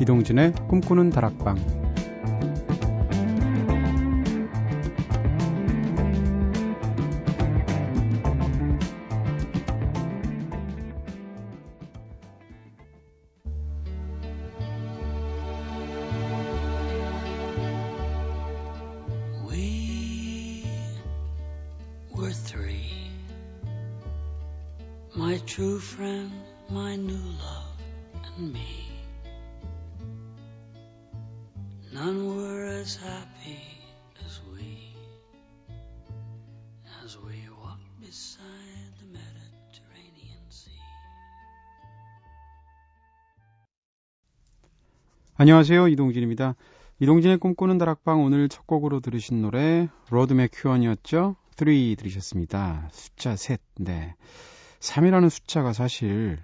이동진의 꿈꾸는 다락방 안녕하세요, 이동진입니다. 이동진의 꿈꾸는 다락방 오늘 첫 곡으로 들으신 노래 로드 맥큐언이었죠? 3 들으셨습니다. 숫자 셋. 네. 3이라는 숫자가 사실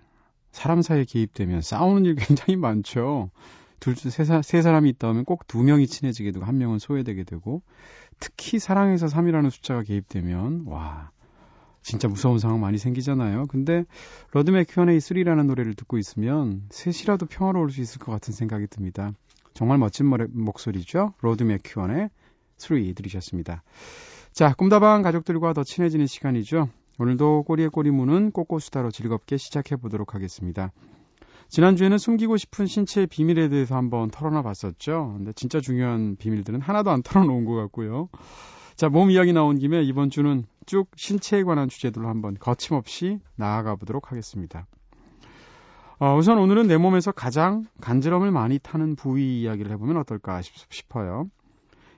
사람 사이에 개입되면 싸우는 일 굉장히 많죠. 둘, 세, 세 사람이 있다 하면 꼭 두 명이 친해지게 되고 한 명은 소외되게 되고 특히 사랑에서 3이라는 숫자가 개입되면 와 진짜 무서운 상황 많이 생기잖아요. 근데 로드 맥큐언의 3라는 노래를 듣고 있으면 셋이라도 평화로울 수 있을 것 같은 생각이 듭니다. 정말 멋진 목소리죠. 로드 맥큐언의 3 들으셨습니다. 자, 꿈다방 가족들과 더 친해지는 시간이죠. 오늘도 꼬리에 꼬리 무는 꼬꼬수다로 즐겁게 시작해 보도록 하겠습니다. 지난주에는 숨기고 싶은 신체의 비밀에 대해서 한번 털어놔 봤었죠. 근데 진짜 중요한 비밀들은 하나도 안 털어놓은 것 같고요. 자, 몸 이야기 나온 김에 이번 주는 쭉 신체에 관한 주제들로 한번 거침없이 나아가 보도록 하겠습니다. 어, 우선 오늘은 내 몸에서 가장 간지럼을 많이 타는 부위 이야기를 해보면 어떨까 싶어요.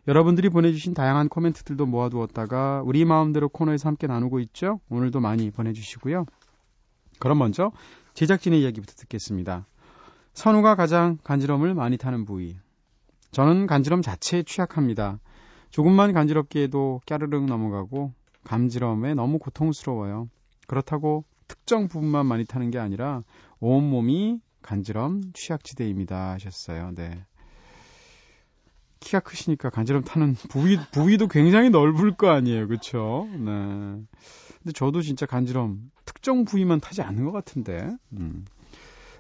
여러분들이 보내주신 다양한 코멘트들도 모아두었다가 우리 마음대로 코너에서 함께 나누고 있죠. 오늘도 많이 보내주시고요. 그럼 먼저 제작진의 이야기부터 듣겠습니다. 선우가 가장 간지럼을 많이 타는 부위. 저는 간지럼 자체에 취약합니다. 조금만 간지럽게 해도 까르륵 넘어가고 감지럼에 너무 고통스러워요. 그렇다고 특정 부분만 많이 타는 게 아니라 온몸이 간지럼 취약지대입니다 하셨어요. 네. 키가 크시니까 간지럼 타는 부위 부위도 굉장히 넓을 거 아니에요, 그렇죠? 네. 근데 저도 진짜 간지럼 특정 부위만 타지 않는 것 같은데. 음.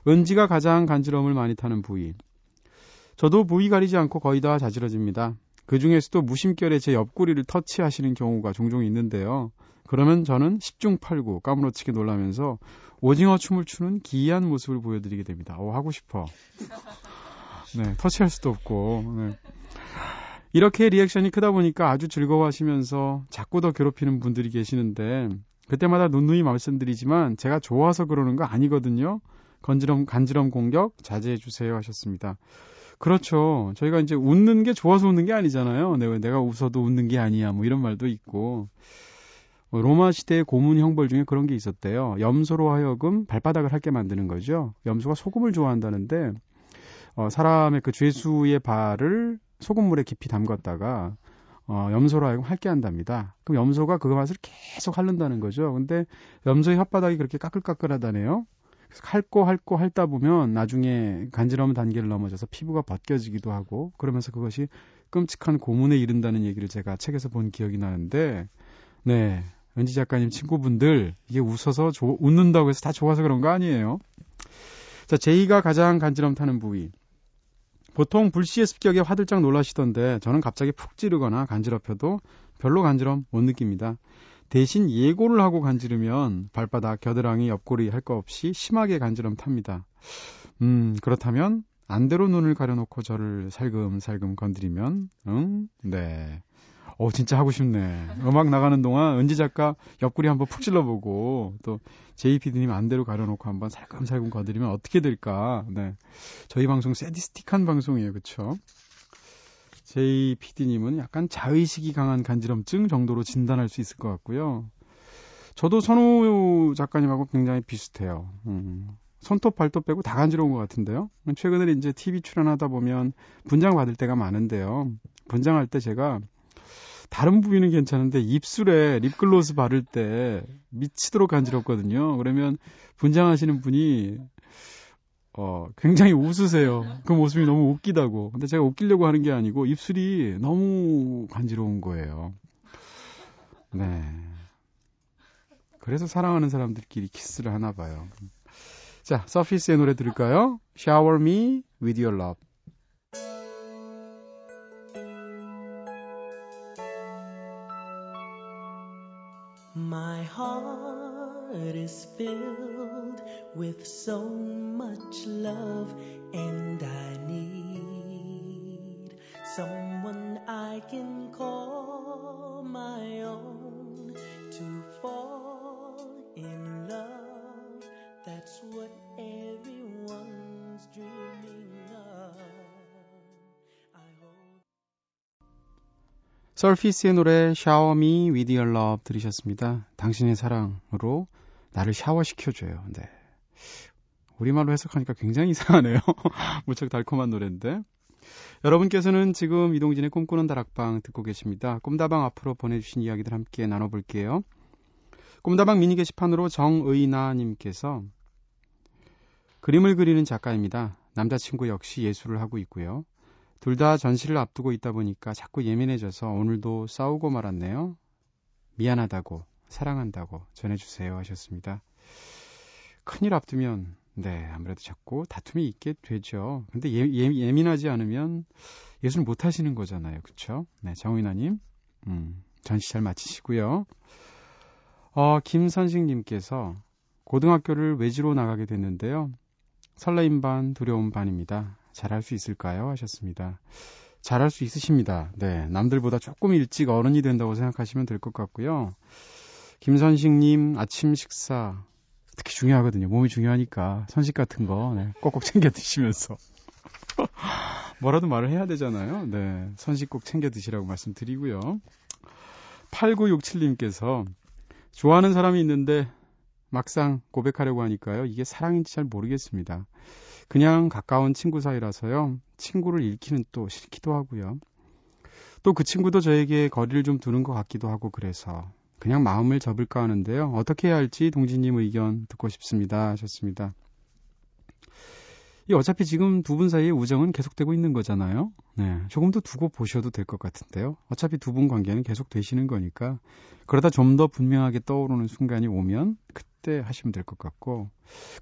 은지가 가장 간지럼을 많이 타는 부위. 저도 부위 가리지 않고 거의 다 자지러집니다. 그 중에서도 무심결에 제 옆구리를 터치하시는 경우가 종종 있는데요. 그러면 저는 10중 8구 까무러치게 놀라면서 오징어 춤을 추는 기이한 모습을 보여드리게 됩니다. 오, 하고 싶어. 네, 터치할 수도 없고. 네. 이렇게 리액션이 크다 보니까 아주 즐거워하시면서 자꾸 더 괴롭히는 분들이 계시는데 그때마다 눈누이 말씀드리지만 제가 좋아서 그러는 거 아니거든요. 건지럼 간지럼 공격 자제해 주세요 하셨습니다. 그렇죠. 저희가 이제 웃는 게 좋아서 웃는 게 아니잖아요. 내가, 내가 웃어도 웃는 게 아니야. 뭐 이런 말도 있고. 뭐 로마 시대의 고문 형벌 중에 그런 게 있었대요. 염소로 하여금 발바닥을 핥게 만드는 거죠. 염소가 소금을 좋아한다는데 어, 사람의 그 죄수의 발을 소금물에 깊이 담갔다가 어, 염소로 하여금 핥게 한답니다. 그럼 염소가 그 맛을 계속 핥는다는 거죠. 근데 염소의 혓바닥이 그렇게 까끌까끌하다네요. 그래서 핥고 핥고 핥다 보면 나중에 간지러운 단계를 넘어져서 피부가 벗겨지기도 하고 그러면서 그것이 끔찍한 고문에 이른다는 얘기를 제가 책에서 본 기억이 나는데 네 은지 작가님 친구분들 이게 웃어서 조, 웃는다고 해서 다 좋아서 그런 거 아니에요. 자 제이가 가장 간지럼 타는 부위 보통 불시의 습격에 화들짝 놀라시던데 저는 갑자기 푹 찌르거나 간지럽혀도 별로 간지럼 못 느낍니다. 대신 예고를 하고 간지르면 발바닥, 겨드랑이, 옆구리 할 거 없이 심하게 간지럼 탑니다. 음, 그렇다면 안대로 눈을 가려놓고 저를 살금살금 건드리면, 응? 네. 어, 진짜 하고 싶네. 음악 나가는 동안 은지 작가 옆구리 한번 푹 찔러보고 또 JPD님 안대로 가려놓고 한번 살금살금 건드리면 어떻게 될까. 네. 저희 방송 세디스틱한 방송이에요. 그쵸? JPD님은 약간 자의식이 강한 간지럼증 정도로 진단할 수 있을 것 같고요. 저도 선우 작가님하고 굉장히 비슷해요. 음. 손톱, 발톱 빼고 다 간지러운 것 같은데요. 최근에 이제 TV 출연하다 보면 분장 받을 때가 많은데요. 분장할 때 제가 다른 부위는 괜찮은데 입술에 립글로스 바를 때 미치도록 간지럽거든요. 그러면 분장하시는 분이 어, 굉장히 웃으세요. 그 모습이 너무 웃기다고. 근데 제가 웃기려고 하는 게 아니고 입술이 너무 간지러운 거예요. 네. 그래서 사랑하는 사람들끼리 키스를 하나 봐요. 자, 서피스의 노래 들을까요? Shower Me With Your Love. Heart is filled with so much love, and I need someone I can call my own to fall in love. That's what everyone's dreaming of. 서피스의 노래 With Your Love 들으셨습니다. 당신의 사랑으로 나를 샤워시켜줘요. 네. 우리말로 해석하니까 굉장히 이상하네요. 무척 달콤한 노래인데. 여러분께서는 지금 이동진의 꿈꾸는 다락방 듣고 계십니다. 꿈다방 앞으로 보내주신 이야기들 함께 나눠볼게요. 꿈다방 미니 게시판으로 정의나님께서 그림을 그리는 작가입니다. 남자친구 역시 예술을 하고 있고요. 둘 다 전시를 앞두고 있다 보니까 자꾸 예민해져서 오늘도 싸우고 말았네요. 미안하다고, 사랑한다고 전해주세요 하셨습니다. 큰일 앞두면, 네, 아무래도 자꾸 다툼이 있게 되죠. 근데 예, 예, 민하지 않으면 예술 못 하시는 거잖아요. 그쵸? 네, 정인아님, 음, 전시 잘 마치시고요. 어, 김선식님께서 고등학교를 외지로 나가게 됐는데요. 설레임 반, 두려움 반입니다. 잘할 수 있을까요? 하셨습니다. 잘할 수 있으십니다. 네. 남들보다 조금 일찍 어른이 된다고 생각하시면 될 것 같고요. 김선식님, 아침 식사. 특히 중요하거든요. 몸이 중요하니까. 선식 같은 거, 네. 꼭꼭 챙겨 드시면서. 뭐라도 말을 해야 되잖아요. 네. 선식 꼭 챙겨 드시라고 말씀드리고요. 8967님께서 좋아하는 사람이 있는데 막상 고백하려고 하니까요. 이게 사랑인지 잘 모르겠습니다. 그냥 가까운 친구 사이라서요. 친구를 잃기는 또 싫기도 하고요. 또 그 친구도 저에게 거리를 좀 두는 것 같기도 하고 그래서 그냥 마음을 접을까 하는데요. 어떻게 해야 할지 동진님 의견 듣고 싶습니다. 하셨습니다. 이 어차피 지금 두 분 사이의 우정은 계속되고 있는 거잖아요. 네. 조금 더 두고 보셔도 될 것 같은데요. 어차피 두 분 관계는 계속 되시는 거니까 그러다 좀 더 분명하게 떠오르는 순간이 오면 그때 하시면 될 것 같고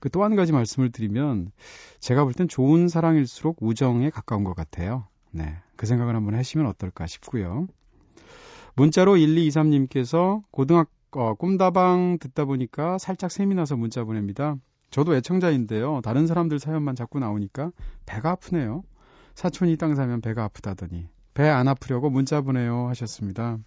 그 또 한 가지 말씀을 드리면 제가 볼 땐 좋은 사랑일수록 우정에 가까운 것 같아요. 네. 그 생각을 한번 하시면 어떨까 싶고요. 문자로 1223님께서 고등학교 어, 꿈다방 듣다 보니까 살짝 셈이 나서 문자 보냅니다. 저도 애청자인데요. 다른 사람들 사연만 자꾸 나오니까 배가 아프네요. 사촌이 땅 사면 배가 아프다더니 배 안 아프려고 문자 보내요 하셨습니다.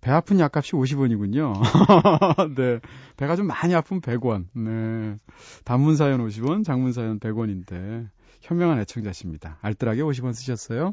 배 아픈 약값이 50원이군요. 네. 배가 좀 많이 아픈 100원. 네. 단문 사연 50원, 장문 사연 100원인데 현명한 애청자십니다. 알뜰하게 50원 쓰셨어요?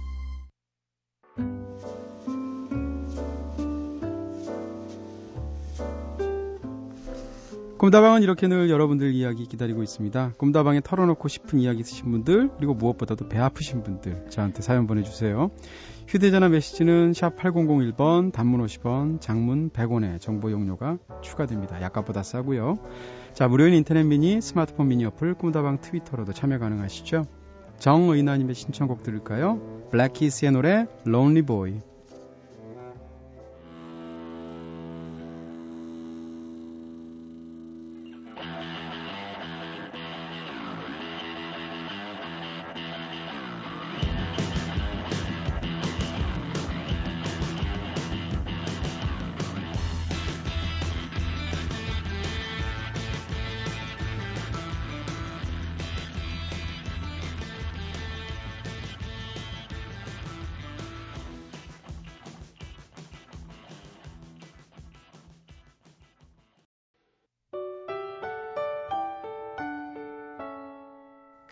꿈다방은 이렇게 늘 여러분들 이야기 기다리고 있습니다. 꿈다방에 털어놓고 싶은 이야기 있으신 분들, 그리고 무엇보다도 배 아프신 분들, 저한테 사연 보내주세요. 휴대전화 메시지는 샵 8001번, 단문 50원, 장문 100원의 정보 용료가 추가됩니다. 약값보다 싸고요. 자, 무료인 인터넷 미니, 스마트폰 미니 어플, 꿈다방 트위터로도 참여 가능하시죠. 정의나님의 신청곡 들을까요? 블랙키스의 노래, Lonely Boy.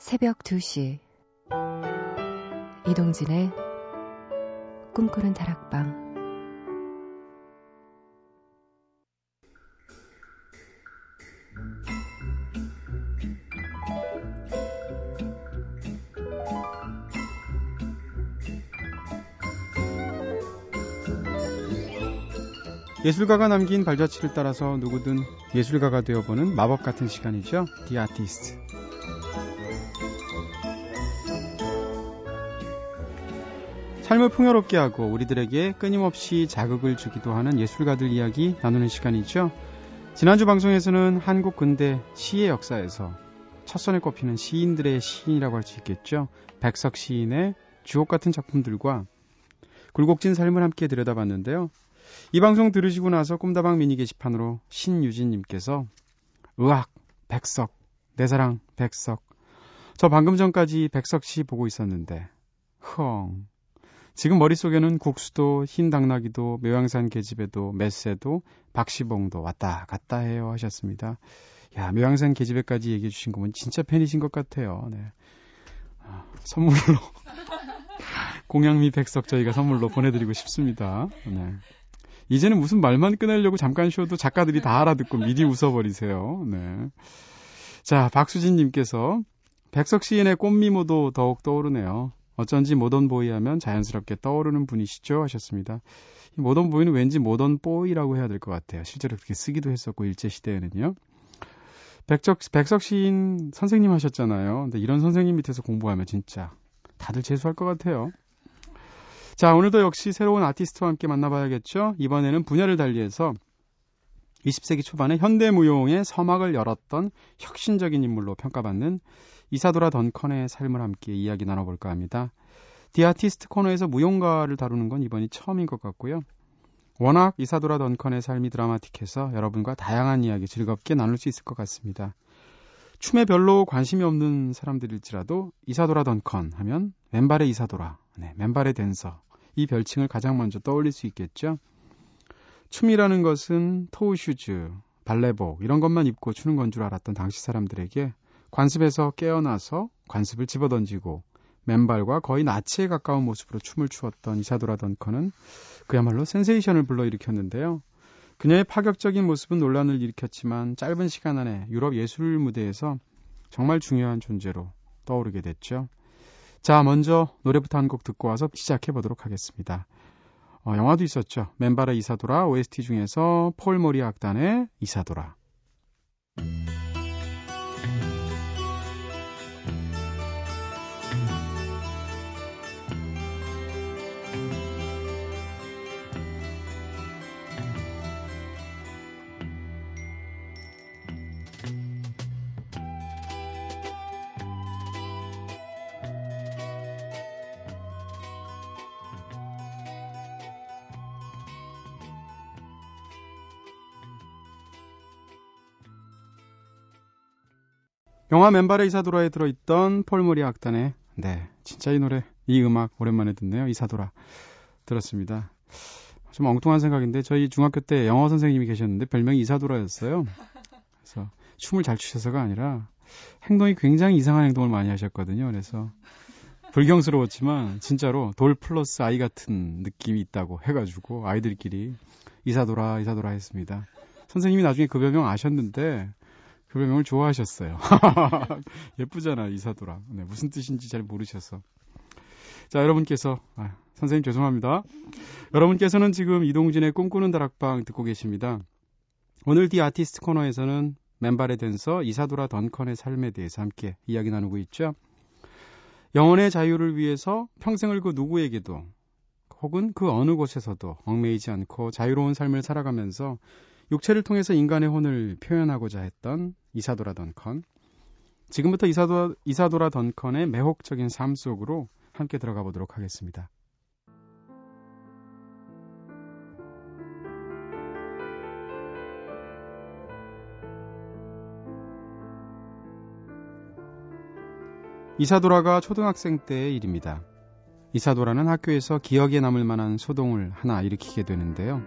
새벽 2시 이동진의 꿈꾸는 다락방 예술가가 남긴 발자취를 따라서 누구든 예술가가 되어보는 마법 같은 시간이죠. 디 아티스트. 삶을 풍요롭게 하고 우리들에게 끊임없이 자극을 주기도 하는 예술가들 이야기 나누는 시간이죠. 지난주 방송에서는 한국 근대 시의 역사에서 첫선에 꼽히는 시인들의 시인이라고 할 수 있겠죠. 백석 시인의 주옥 같은 작품들과 굴곡진 삶을 함께 들여다봤는데요. 이 방송 들으시고 나서 꿈다방 미니 게시판으로 신유진님께서 의학, 백석, 내 사랑, 백석. 저 방금 전까지 백석 씨 보고 있었는데, 흥. 지금 머릿속에는 국수도, 흰 당나귀도, 묘양산 계집에도, 메세도, 박시봉도 왔다 갔다 해요 하셨습니다. 야, 묘양산 계집애까지 얘기해 주신 거면 진짜 팬이신 것 같아요. 네. 아, 선물로 공양미 백석 저희가 선물로 보내드리고 싶습니다. 네. 이제는 무슨 말만 끊으려고 잠깐 쉬어도 작가들이 다 알아듣고 미리 웃어버리세요. 네. 자, 박수진님께서 백석 시인의 꽃미모도 더욱 떠오르네요. 어쩐지 모던 보이 하면 자연스럽게 떠오르는 분이시죠? 하셨습니다. 모던 보이는 왠지 모던 보이라고 해야 될 것 같아요. 실제로 그렇게 쓰기도 했었고, 일제시대에는요. 백석, 백석 시인 선생님 하셨잖아요. 근데 이런 선생님 밑에서 공부하면 진짜 다들 재수할 것 같아요. 자, 오늘도 역시 새로운 아티스트와 함께 만나봐야겠죠? 이번에는 분야를 달리해서 20세기 초반에 현대무용의 서막을 열었던 혁신적인 인물로 평가받는 이사도라 던컨의 삶을 함께 이야기 나눠볼까 합니다. The Artist 코너에서 무용가를 다루는 건 이번이 처음인 것 같고요. 워낙 이사도라 던컨의 삶이 드라마틱해서 여러분과 다양한 이야기 즐겁게 나눌 수 있을 것 같습니다. 춤에 별로 관심이 없는 사람들일지라도 이사도라 던컨 하면 맨발의 이사도라, 네, 맨발의 댄서 이 별칭을 가장 먼저 떠올릴 수 있겠죠. 춤이라는 것은 토우 슈즈, 발레복 이런 것만 입고 추는 건 줄 알았던 당시 사람들에게 관습에서 깨어나서 관습을 집어던지고 맨발과 거의 나체에 가까운 모습으로 춤을 추었던 이사도라 던컨은 그야말로 센세이션을 불러일으켰는데요. 그녀의 파격적인 모습은 논란을 일으켰지만 짧은 시간 안에 유럽 예술 무대에서 정말 중요한 존재로 떠오르게 됐죠. 자, 먼저 노래부터 한 곡 듣고 와서 시작해 보도록 하겠습니다. 어, 영화도 있었죠. 맨바라 이사도라 OST 중에서 폴 모리 악단의 이사도라. 영화 맨발의 이사도라에 들어있던 폴모리 악단의 네 진짜 이 노래 이 음악 오랜만에 듣네요. 이사도라. 들었습니다. 좀 엉뚱한 생각인데 저희 중학교 때 영어 선생님이 계셨는데 별명이 이사도라였어요. 그래서 춤을 잘 추셔서가 아니라 행동이 굉장히 이상한 행동을 많이 하셨거든요. 그래서 불경스러웠지만 진짜로 돌 플러스 아이 같은 느낌이 있다고 해가지고 아이들끼리 이사도라 이사도라 했습니다. 선생님이 나중에 그 별명 아셨는데 그 별명을 좋아하셨어요. 예쁘잖아, 이사도라. 네, 무슨 뜻인지 잘 모르셔서. 자, 여러분께서, 아, 선생님 죄송합니다. 여러분께서는 지금 이동진의 꿈꾸는 다락방 듣고 계십니다. 오늘 디 아티스트 코너에서는 맨발의 댄서 이사도라 던컨의 삶에 대해서 함께 이야기 나누고 있죠. 영혼의 자유를 위해서 평생을 그 누구에게도 혹은 그 어느 곳에서도 얽매이지 않고 자유로운 삶을 살아가면서 육체를 통해서 인간의 혼을 표현하고자 했던 이사도라 던컨. 지금부터 이사도, 이사도라 던컨의 매혹적인 삶 속으로 함께 들어가 보도록 하겠습니다. 이사도라가 초등학생 때의 일입니다. 이사도라는 학교에서 기억에 남을 만한 소동을 하나 일으키게 되는데요.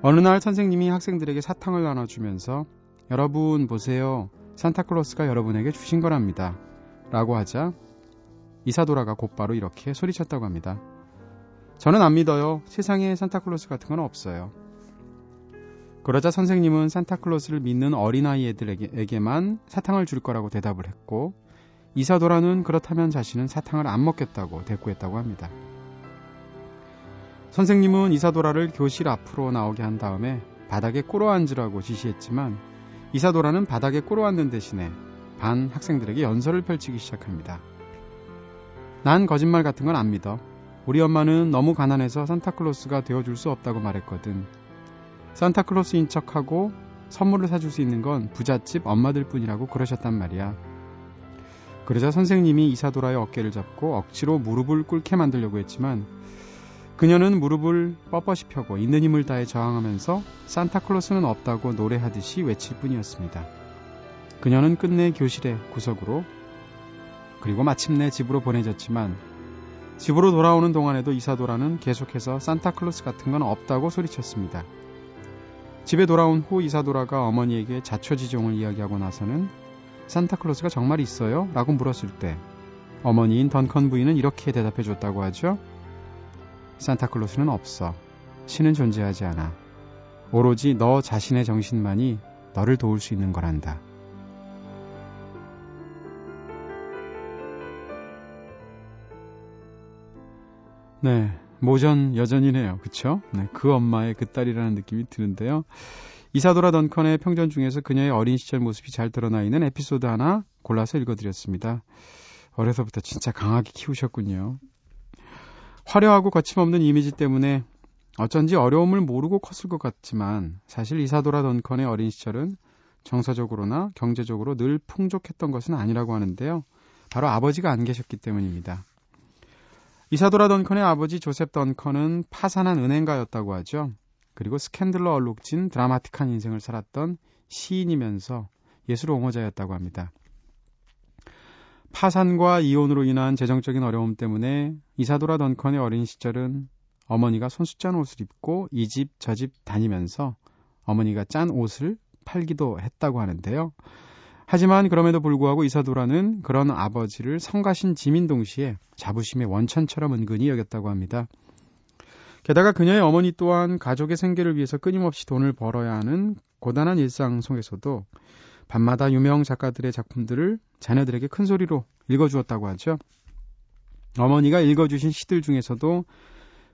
어느 날 선생님이 학생들에게 사탕을 나눠주면서 여러분 보세요. 산타클로스가 여러분에게 주신 거랍니다. 라고 하자 이사도라가 곧바로 이렇게 소리쳤다고 합니다. 저는 안 믿어요. 세상에 산타클로스 같은 건 없어요. 그러자 선생님은 산타클로스를 믿는 어린아이들에게만 사탕을 줄 거라고 대답을 했고 이사도라는 그렇다면 자신은 사탕을 안 먹겠다고 대꾸했다고 합니다. 선생님은 이사도라를 교실 앞으로 나오게 한 다음에 바닥에 꿇어 앉으라고 지시했지만 이사도라는 바닥에 꿇어 앉는 대신에 반 학생들에게 연설을 펼치기 시작합니다. 난 거짓말 같은 건 안 믿어. 우리 엄마는 너무 가난해서 산타클로스가 되어줄 수 없다고 말했거든. 산타클로스인 척하고 선물을 사줄 수 있는 건 부잣집 엄마들 뿐이라고 그러셨단 말이야. 그러자 선생님이 이사도라의 어깨를 잡고 억지로 무릎을 꿇게 만들려고 했지만 그녀는 무릎을 뻣뻣이 펴고 있는 힘을 다해 저항하면서 산타클로스는 없다고 노래하듯이 외칠 뿐이었습니다. 그녀는 끝내 교실의 구석으로 그리고 마침내 집으로 보내졌지만 집으로 돌아오는 동안에도 이사도라는 계속해서 산타클로스 같은 건 없다고 소리쳤습니다. 집에 돌아온 후 이사도라가 어머니에게 자초지종을 이야기하고 나서는 산타클로스가 정말 있어요? 라고 물었을 때 어머니인 던컨 부인은 이렇게 대답해 줬다고 하죠. 산타클로스는 없어. 신은 존재하지 않아. 오로지 너 자신의 정신만이 너를 도울 수 있는 거란다. 네. 모전 여전이네요. 그쵸? 네. 그 엄마의 그 딸이라는 느낌이 드는데요. 이사도라 던컨의 평전 중에서 그녀의 어린 시절 모습이 잘 드러나 있는 에피소드 하나 골라서 읽어드렸습니다. 어려서부터 진짜 강하게 키우셨군요. 화려하고 거침없는 이미지 때문에 어쩐지 어려움을 모르고 컸을 것 같지만 사실 이사도라 던컨의 어린 시절은 정서적으로나 경제적으로 늘 풍족했던 것은 아니라고 하는데요. 바로 아버지가 안 계셨기 때문입니다. 이사도라 던컨의 아버지 조셉 던컨은 파산한 은행가였다고 하죠. 그리고 스캔들로 얼룩진 드라마틱한 인생을 살았던 시인이면서 예술 옹호자였다고 합니다. 파산과 이혼으로 인한 재정적인 어려움 때문에 이사도라 던컨의 어린 시절은 어머니가 손수 짠 옷을 입고 이 집 저 집 다니면서 어머니가 짠 옷을 팔기도 했다고 하는데요. 하지만 그럼에도 불구하고 이사도라는 그런 아버지를 성가신 지민 동시에 자부심의 원천처럼 은근히 여겼다고 합니다. 게다가 그녀의 어머니 또한 가족의 생계를 위해서 끊임없이 돈을 벌어야 하는 고단한 일상 속에서도 밤마다 유명 작가들의 작품들을 자녀들에게 큰 소리로 읽어주었다고 하죠. 어머니가 읽어주신 시들 중에서도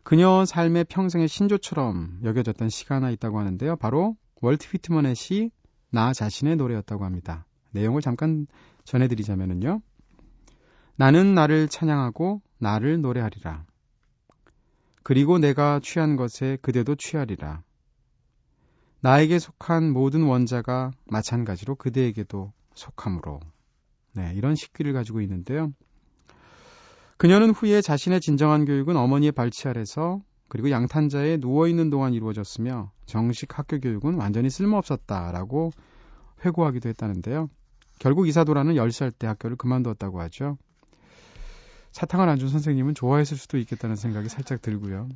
그녀 삶의 평생의 신조처럼 여겨졌던 시가 하나 있다고 하는데요. 바로 월트 휘트먼의 시, 나 자신의 노래였다고 합니다. 내용을 잠깐 전해드리자면요. 나는 나를 찬양하고 나를 노래하리라. 그리고 내가 취한 것에 그대도 취하리라. 나에게 속한 모든 원자가 마찬가지로 그대에게도 속함으로. 네, 이런 식기를 가지고 있는데요. 그녀는 후에 자신의 진정한 교육은 어머니의 발치 아래서 그리고 양탄자에 누워있는 동안 이루어졌으며 정식 학교 교육은 완전히 쓸모없었다라고 회고하기도 했다는데요. 결국 이사도라는 10살 때 학교를 그만두었다고 하죠. 사탕을 안 준 선생님은 좋아했을 수도 있겠다는 생각이 살짝 들고요.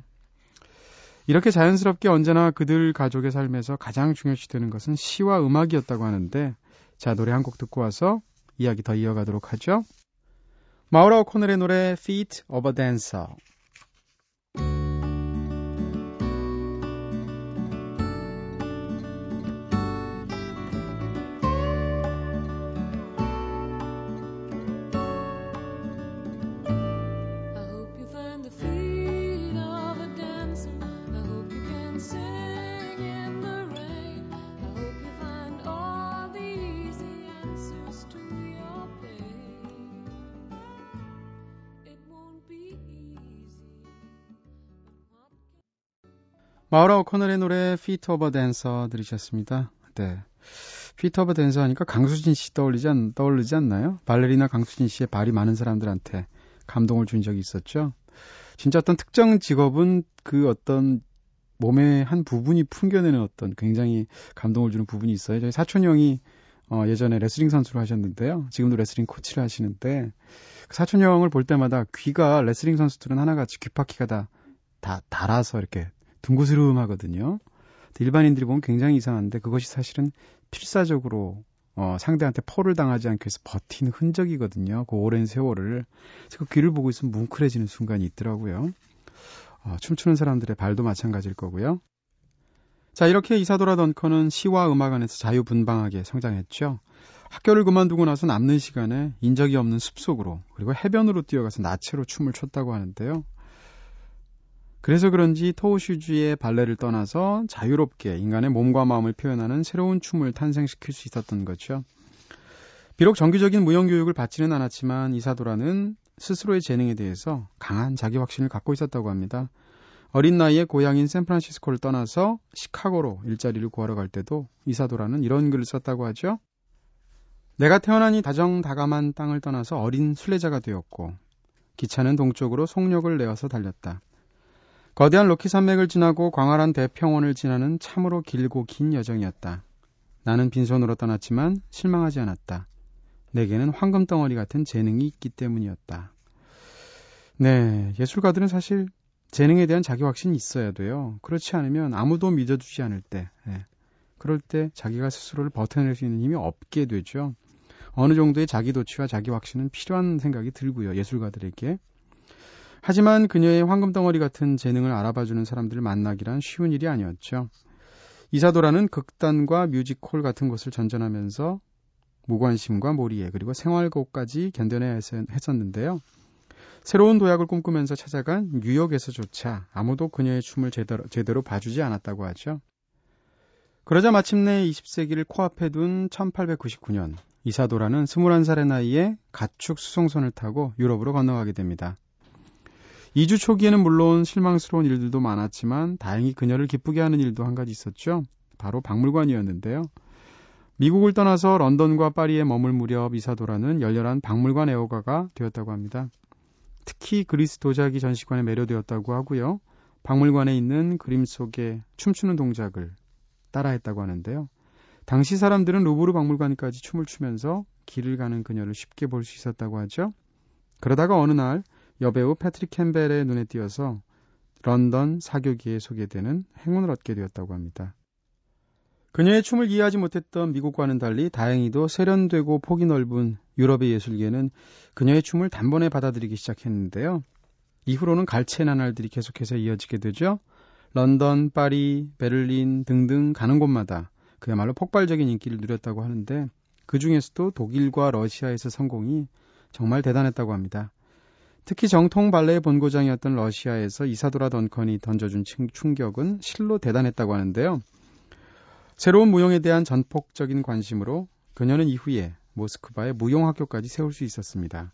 이렇게 자연스럽게 언제나 그들 가족의 삶에서 가장 중요시되는 것은 시와 음악이었다고 하는데 자 노래 한 곡 듣고 와서 이야기 더 이어가도록 하죠. 마우라 오코넬의 노래 Feet of a Dancer 마우라 오코넬의 노래 Feet of a Dancer 들으셨습니다. 네. Feet of a Dancer 하니까 강수진 씨 떠올리지, 않, 떠올리지 않나요? 발레리나 강수진 씨의 발이 많은 사람들한테 감동을 준 적이 있었죠. 진짜 어떤 특정 직업은 그 어떤 몸의 한 부분이 풍겨내는 어떤 굉장히 감동을 주는 부분이 있어요. 저희 사촌 형이 어, 예전에 레슬링 선수를 하셨는데요. 지금도 레슬링 코치를 하시는데 그 사촌 형을 볼 때마다 귀가 레슬링 선수들은 하나같이 귓바퀴가 다, 다 달아서 이렇게 둥그스름하거든요. 일반인들이 보면 굉장히 이상한데 그것이 사실은 필사적으로 어, 상대한테 폴을 당하지 않기 위해서 버틴 흔적이거든요. 그 오랜 세월을. 그 귀를 보고 있으면 뭉클해지는 순간이 있더라고요. 어, 춤추는 사람들의 발도 마찬가지일 거고요. 자, 이렇게 이사도라 던컨은 시와 음악 안에서 자유분방하게 성장했죠. 학교를 그만두고 나서 남는 시간에 인적이 없는 숲속으로 그리고 해변으로 뛰어가서 나체로 춤을 췄다고 하는데요. 그래서 그런지 토우슈즈의 발레를 떠나서 자유롭게 인간의 몸과 마음을 표현하는 새로운 춤을 탄생시킬 수 있었던 거죠. 비록 정규적인 무용교육을 받지는 않았지만 이사도라는 스스로의 재능에 대해서 강한 자기 확신을 갖고 있었다고 합니다. 어린 나이에 고향인 샌프란시스코를 떠나서 시카고로 일자리를 구하러 갈 때도 이사도라는 이런 글을 썼다고 하죠. 내가 태어나니 다정다감한 땅을 떠나서 어린 순례자가 되었고 기차는 동쪽으로 속력을 내어서 달렸다. 거대한 로키 산맥을 지나고 광활한 대평원을 지나는 참으로 길고 긴 여정이었다. 나는 빈손으로 떠났지만 실망하지 않았다. 내게는 황금 덩어리 같은 재능이 있기 때문이었다. 네, 예술가들은 사실 재능에 대한 자기 확신이 있어야 돼요. 그렇지 않으면 아무도 믿어주지 않을 때, 네. 그럴 때 자기가 스스로를 버텨낼 수 있는 힘이 없게 되죠. 어느 정도의 자기 도취와 자기 확신은 필요한 생각이 들고요. 예술가들에게. 하지만 그녀의 황금 덩어리 같은 재능을 알아봐주는 사람들을 만나기란 쉬운 일이 아니었죠. 이사도라는 극단과 뮤지컬 같은 것을 전전하면서 무관심과 몰이해 그리고 생활고까지 견뎌내야 했었는데요. 새로운 도약을 꿈꾸면서 찾아간 뉴욕에서조차 아무도 그녀의 춤을 제대로, 제대로 봐주지 않았다고 하죠. 그러자 마침내 20세기를 코앞에 둔 1899년 이사도라는 21살의 나이에 가축 수송선을 타고 유럽으로 건너가게 됩니다. 2주 초기에는 물론 실망스러운 일들도 많았지만 다행히 그녀를 기쁘게 하는 일도 한 가지 있었죠. 바로 박물관이었는데요. 미국을 떠나서 런던과 파리에 머물 무렵 이사도라는 열렬한 박물관 애호가가 되었다고 합니다. 특히 그리스 도자기 전시관에 매료되었다고 하고요. 박물관에 있는 그림 속에 춤추는 동작을 따라했다고 하는데요. 당시 사람들은 루브르 박물관까지 춤을 추면서 길을 가는 그녀를 쉽게 볼 수 있었다고 하죠. 그러다가 어느 날 여배우 패트릭 캠벨의 눈에 띄어서 런던 사교기에 소개되는 행운을 얻게 되었다고 합니다. 그녀의 춤을 이해하지 못했던 미국과는 달리 다행히도 세련되고 폭이 넓은 유럽의 예술계는 그녀의 춤을 단번에 받아들이기 시작했는데요. 이후로는 갈채 나날들이 계속해서 이어지게 되죠. 런던, 파리, 베를린 등등 가는 곳마다 그야말로 폭발적인 인기를 누렸다고 하는데 그 중에서도 독일과 러시아에서 성공이 정말 대단했다고 합니다. 특히 정통 발레의 본고장이었던 러시아에서 이사도라 던컨이 던져준 충격은 실로 대단했다고 하는데요. 새로운 무용에 대한 전폭적인 관심으로 그녀는 이후에 모스크바에 무용학교까지 세울 수 있었습니다.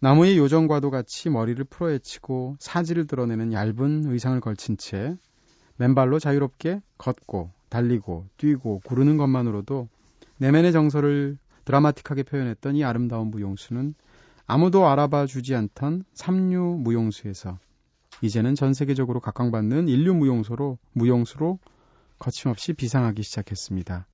나무의 요정과도 같이 머리를 풀어헤치고 사지를 드러내는 얇은 의상을 걸친 채 맨발로 자유롭게 걷고 달리고 뛰고 구르는 것만으로도 내면의 정서를 드라마틱하게 표현했던 이 아름다운 무용수는 아무도 알아봐 주지 않던 삼류 무용수에서 이제는 전 세계적으로 각광받는 인류 무용수로 무용수로 거침없이 비상하기 시작했습니다.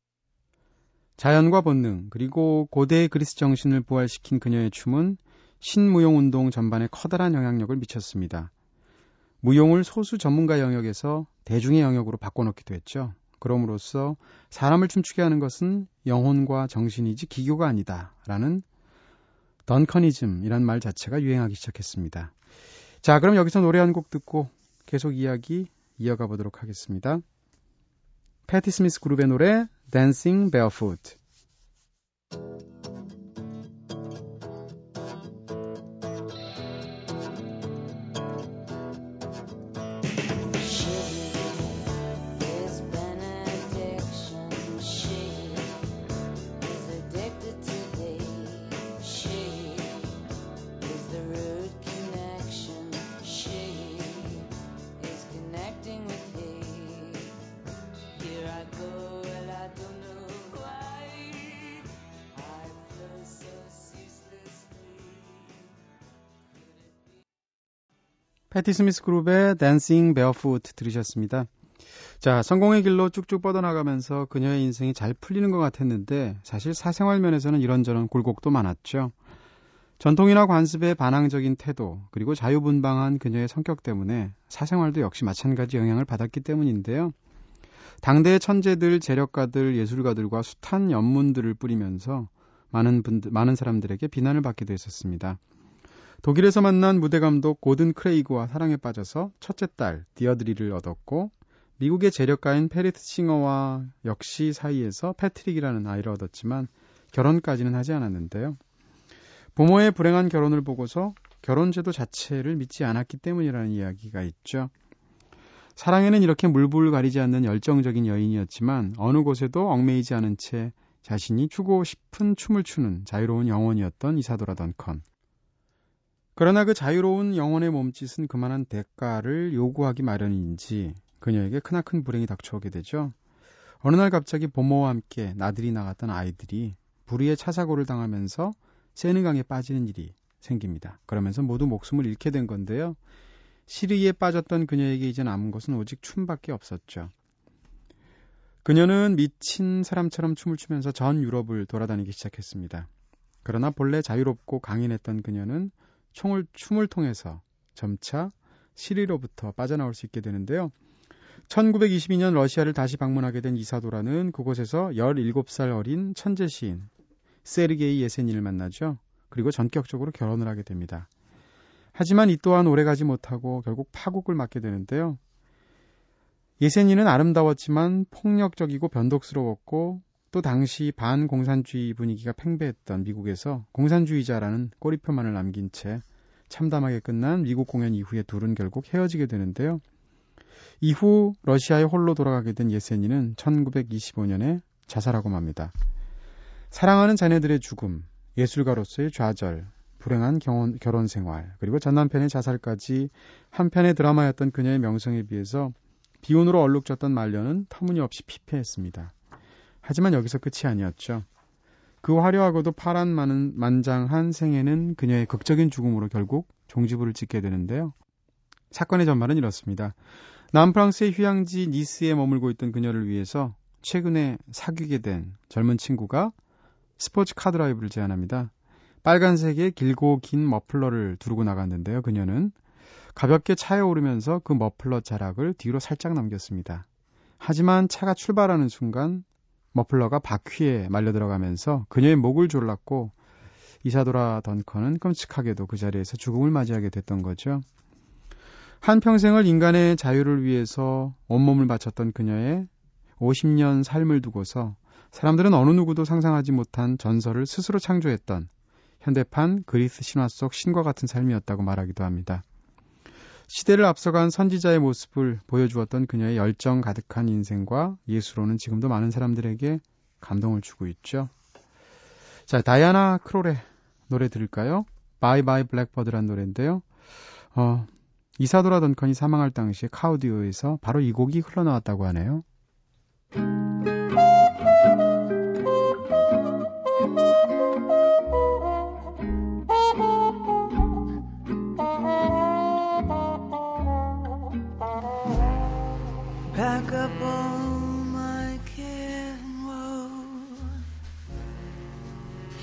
자연과 본능, 그리고 고대의 그리스 정신을 부활시킨 그녀의 춤은 신무용 운동 전반에 커다란 영향력을 미쳤습니다. 무용을 소수 전문가 영역에서 대중의 영역으로 바꿔놓기도 했죠. 그럼으로써 사람을 춤추게 하는 것은 영혼과 정신이지 기교가 아니다. 라는 던커니즘이란 말 자체가 유행하기 시작했습니다. 자, 그럼 여기서 노래 한 곡 듣고 계속 이야기 이어가 보도록 하겠습니다. 패티 스미스 그룹의 노래 Dancing Barefoot 패티 스미스 그룹의 Dancing Barefoot 들으셨습니다. 자, 성공의 길로 쭉쭉 뻗어나가면서 그녀의 인생이 잘 풀리는 것 같았는데 사실 사생활 면에서는 이런저런 굴곡도 많았죠. 전통이나 관습의 반항적인 태도, 그리고 자유분방한 그녀의 성격 때문에 사생활도 역시 마찬가지 영향을 받았기 때문인데요. 당대의 천재들, 재력가들, 예술가들과 숱한 연문들을 뿌리면서 많은 분들, 많은 사람들에게 비난을 받기도 했었습니다. 독일에서 만난 무대 감독 고든 크레이그와 사랑에 빠져서 첫째 딸 디어드리를 얻었고 미국의 재력가인 패리스 싱어와 역시 사이에서 패트릭이라는 아이를 얻었지만 결혼까지는 하지 않았는데요. 부모의 불행한 결혼을 보고서 결혼제도 자체를 믿지 않았기 때문이라는 이야기가 있죠. 사랑에는 이렇게 물불 가리지 않는 열정적인 여인이었지만 어느 곳에도 얽매이지 않은 채 자신이 추고 싶은 춤을 추는 자유로운 영혼이었던 이사도라 던컨. 그러나 그 자유로운 영혼의 몸짓은 그만한 대가를 요구하기 마련인지 그녀에게 크나큰 불행이 닥쳐오게 되죠. 어느 날 갑자기 부모와 함께 나들이 나갔던 아이들이 불의의 차사고를 당하면서 세느강에 빠지는 일이 생깁니다. 그러면서 모두 목숨을 잃게 된 건데요. 시리에 빠졌던 그녀에게 이제 남은 것은 오직 춤밖에 없었죠. 그녀는 미친 사람처럼 춤을 추면서 전 유럽을 돌아다니기 시작했습니다. 그러나 본래 자유롭고 강인했던 그녀는 총을 춤을 통해서 점차 시리로부터 빠져나올 수 있게 되는데요. 1922년 러시아를 다시 방문하게 된 이사도라는 그곳에서 17살 어린 천재 시인 세르게이 예세닌을 만나죠. 그리고 전격적으로 결혼을 하게 됩니다. 하지만 이 또한 오래가지 못하고 결국 파국을 맞게 되는데요. 예세닌은 아름다웠지만 폭력적이고 변덕스러웠고 또 당시 반공산주의 분위기가 팽배했던 미국에서 공산주의자라는 꼬리표만을 남긴 채 참담하게 끝난 미국 공연 이후에 둘은 결국 헤어지게 되는데요. 이후 러시아에 홀로 돌아가게 된 예세닌은 1925년에 자살하고 맙니다. 사랑하는 자녀들의 죽음, 예술가로서의 좌절, 불행한 경혼, 결혼 생활, 그리고 전 남편의 자살까지 한편의 드라마였던 그녀의 명성에 비해서 비운으로 얼룩졌던 말년은 터무니없이 피폐했습니다. 하지만 여기서 끝이 아니었죠. 그 화려하고도 파란 만장한 생애는 그녀의 극적인 죽음으로 결국 종지부를 찍게 되는데요. 사건의 전말은 이렇습니다. 남프랑스의 휴양지 니스에 머물고 있던 그녀를 위해서 최근에 사귀게 된 젊은 친구가 스포츠 카 드라이브를 제안합니다. 빨간색의 길고 긴 머플러를 두르고 나갔는데요. 그녀는 가볍게 차에 오르면서 그 머플러 자락을 뒤로 살짝 넘겼습니다. 하지만 차가 출발하는 순간 머플러가 바퀴에 말려 들어가면서 그녀의 목을 졸랐고 이사도라 던커는 끔찍하게도 그 자리에서 죽음을 맞이하게 됐던 거죠. 한평생을 인간의 자유를 위해서 온몸을 바쳤던 그녀의 50년 삶을 두고서 사람들은 어느 누구도 상상하지 못한 전설을 스스로 창조했던 현대판 그리스 신화 속 신과 같은 삶이었다고 말하기도 합니다. 시대를 앞서간 선지자의 모습을 보여주었던 그녀의 열정 가득한 인생과 예술혼은 지금도 많은 사람들에게 감동을 주고 있죠. 자, 다이아나 크롤의 노래 들을까요? Bye Bye Blackbird란 노래인데요. 어, 이사도라 던컨이 사망할 당시에 카오디오에서 바로 이 곡이 흘러나왔다고 하네요.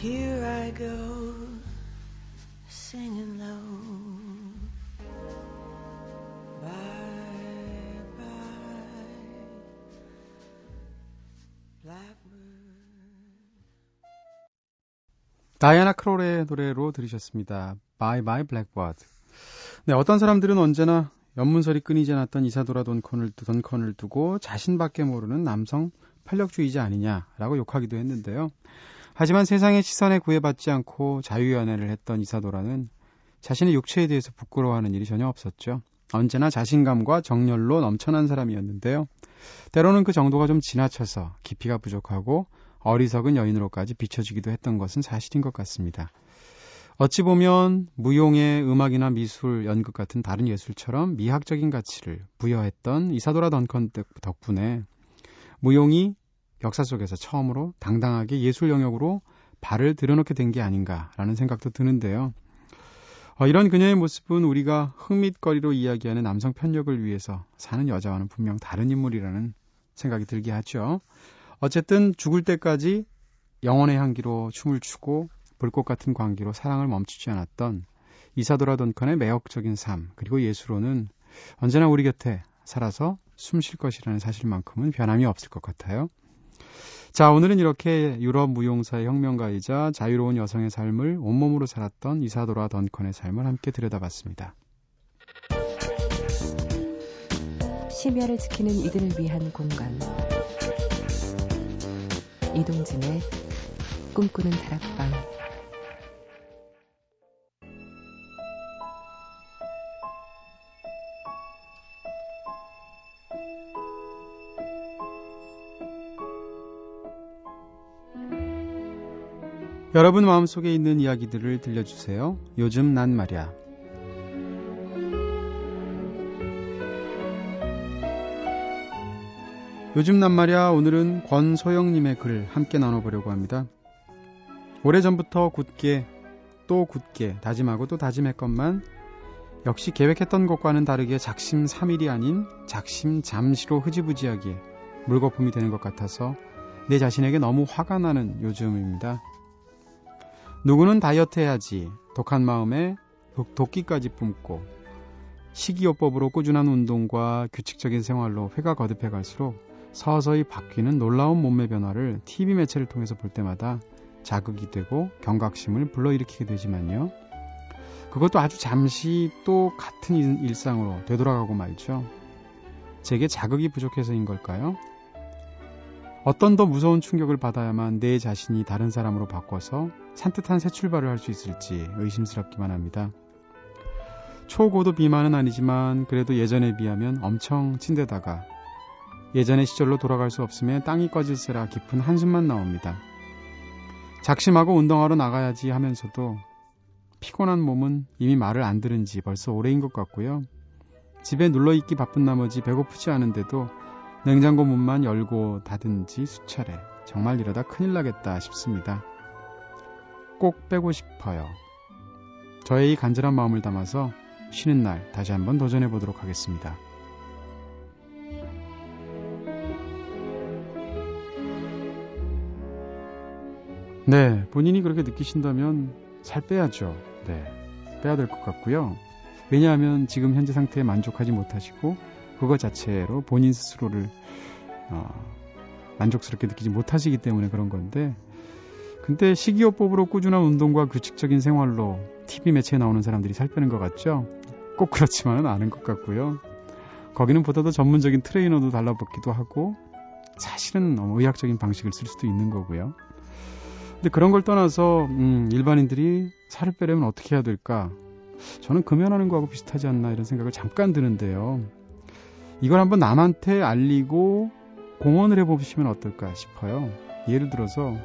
Here I go, singing low. Bye bye, blackbird. 다이아나 크롤의 노래로 들으셨습니다. Bye Bye Blackbird. 네, 어떤 사람들은 언제나 연문설이 끊이지 않았던 이사도라 돈컨을, 돈컨을 두고 자신밖에 모르는 남성 편력주의자 아니냐라고 욕하기도 했는데요. 하지만 세상의 시선에 구애받지 않고 자유연애를 했던 이사도라는 자신의 육체에 대해서 부끄러워하는 일이 전혀 없었죠. 언제나 자신감과 정열로 넘쳐난 사람이었는데요. 때로는 그 정도가 좀 지나쳐서 깊이가 부족하고 어리석은 여인으로까지 비춰지기도 했던 것은 사실인 것 같습니다. 어찌 보면 무용의 음악이나 미술, 연극 같은 다른 예술처럼 미학적인 가치를 부여했던 이사도라 던컨 덕분에 무용이 역사 속에서 처음으로 당당하게 예술 영역으로 발을 들여놓게 된 게 아닌가라는 생각도 드는데요. 어, 이런 그녀의 모습은 우리가 흥밋거리로 이야기하는 남성 편력을 위해서 사는 여자와는 분명 다른 인물이라는 생각이 들게 하죠. 어쨌든 죽을 때까지 영혼의 향기로 춤을 추고 불꽃 같은 광기로 사랑을 멈추지 않았던 이사도라 던컨의 매혹적인 삶 그리고 예수로는 언제나 우리 곁에 살아서 숨 쉴 것이라는 사실만큼은 변함이 없을 것 같아요. 자, 오늘은 이렇게 유럽 무용사의 혁명가이자 자유로운 여성의 삶을 온몸으로 살았던 이사도라 던컨의 삶을 함께 들여다봤습니다. 심야를 지키는 이들을 위한 공간. 이동진의 꿈꾸는 다락방. 여러분 마음속에 있는 이야기들을 들려주세요. 요즘 난 말이야. 요즘 난 말이야 오늘은 권소영님의 글을 함께 나눠보려고 합니다. 오래전부터 굳게 또 굳게 다짐하고 또 다짐했건만 역시 계획했던 것과는 다르게 작심 삼일이 아닌 작심 잠시로 흐지부지하게 물거품이 되는 것 같아서 내 자신에게 너무 화가 나는 요즘입니다. 누구는 다이어트 해야지 독한 마음에 도, 도끼까지 뿜고 식이요법으로 꾸준한 운동과 규칙적인 생활로 회가 거듭해 갈수록 서서히 바뀌는 놀라운 몸매 변화를 TV 매체를 통해서 볼 때마다 자극이 되고 경각심을 불러일으키게 되지만요. 그것도 아주 잠시 또 같은 일- 일상으로 되돌아가고 말죠. 제게 자극이 부족해서인 걸까요? 어떤 더 무서운 충격을 받아야만 내 자신이 다른 사람으로 바꿔서 산뜻한 새 출발을 할 수 있을지 의심스럽기만 합니다. 초고도 비만은 아니지만 그래도 예전에 비하면 엄청 찐데다가 예전의 시절로 돌아갈 수 없음에 땅이 꺼질세라 깊은 한숨만 나옵니다. 작심하고 운동하러 나가야지 하면서도 피곤한 몸은 이미 말을 안 들은 지 벌써 오래인 것 같고요. 집에 눌러있기 바쁜 나머지 배고프지 않은데도 냉장고 문만 열고 닫은 지 수차례. 정말 이러다 큰일 나겠다 싶습니다. 꼭 빼고 싶어요. 저의 이 간절한 마음을 담아서 쉬는 날 다시 한번 도전해 보도록 하겠습니다. 네, 본인이 그렇게 느끼신다면 살 빼야죠. 네, 빼야 될 것 같고요. 왜냐하면 지금 현재 상태에 만족하지 못하시고 그것 자체로 본인 스스로를 어, 만족스럽게 느끼지 못하시기 때문에 그런 건데 근데 식이요법으로 꾸준한 운동과 규칙적인 생활로 TV 매체에 나오는 사람들이 살 빼는 것 같죠? 꼭 그렇지만은 않은 것 같고요. 거기는 보다 더 전문적인 트레이너도 달라붙기도 하고 사실은 너무 의학적인 방식을 쓸 수도 있는 거고요. 근데 그런 걸 떠나서 음, 일반인들이 살을 빼려면 어떻게 해야 될까? 저는 금연하는 거하고 비슷하지 않나 이런 생각을 잠깐 드는데요. 이걸 한번 남한테 알리고 공헌을 해보시면 어떨까 싶어요. 예를 들어서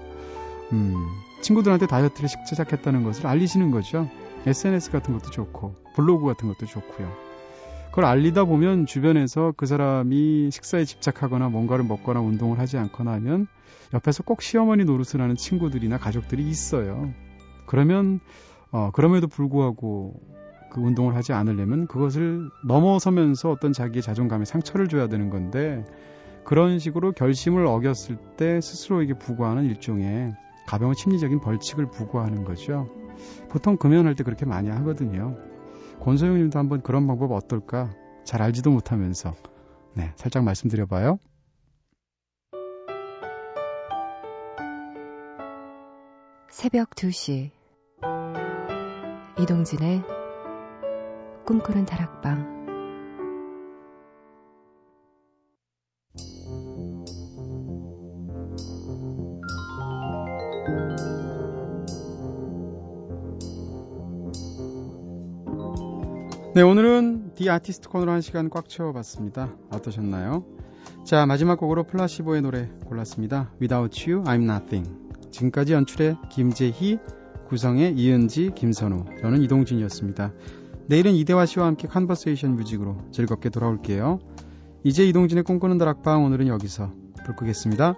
음, 친구들한테 다이어트를 시작했다는 것을 알리시는 거죠. SNS 같은 것도 좋고 블로그 같은 것도 좋고요. 그걸 알리다 보면 주변에서 그 사람이 식사에 집착하거나 뭔가를 먹거나 운동을 하지 않거나 하면 옆에서 꼭 시어머니 노릇을 하는 친구들이나 가족들이 있어요. 그러면 어, 그럼에도 불구하고 그 운동을 하지 않으려면 그것을 넘어서면서 어떤 자기의 자존감에 상처를 줘야 되는 건데 그런 식으로 결심을 어겼을 때 스스로에게 부과하는 일종의 가벼운 심리적인 벌칙을 부과하는 거죠. 보통 금연할 때 그렇게 많이 하거든요. 권소영 님도 한번 그런 방법 어떨까? 잘 알지도 못하면서. 네, 살짝 말씀드려봐요. 새벽 2시 이동진의 꿈꾸는 다락방 네, 오늘은 The Artist 코너로 한 시간 꽉 채워봤습니다. 어떠셨나요? 자, 마지막 곡으로 플라시보의 노래 골랐습니다. Without You, I'm Nothing. 지금까지 연출의 김재희, 구성의 이은지, 김선우, 저는 이동진이었습니다. 내일은 이대화 씨와 함께 Conversation Music으로 즐겁게 돌아올게요. 이제 이동진의 꿈꾸는 다락방 오늘은 여기서 불 끄겠습니다.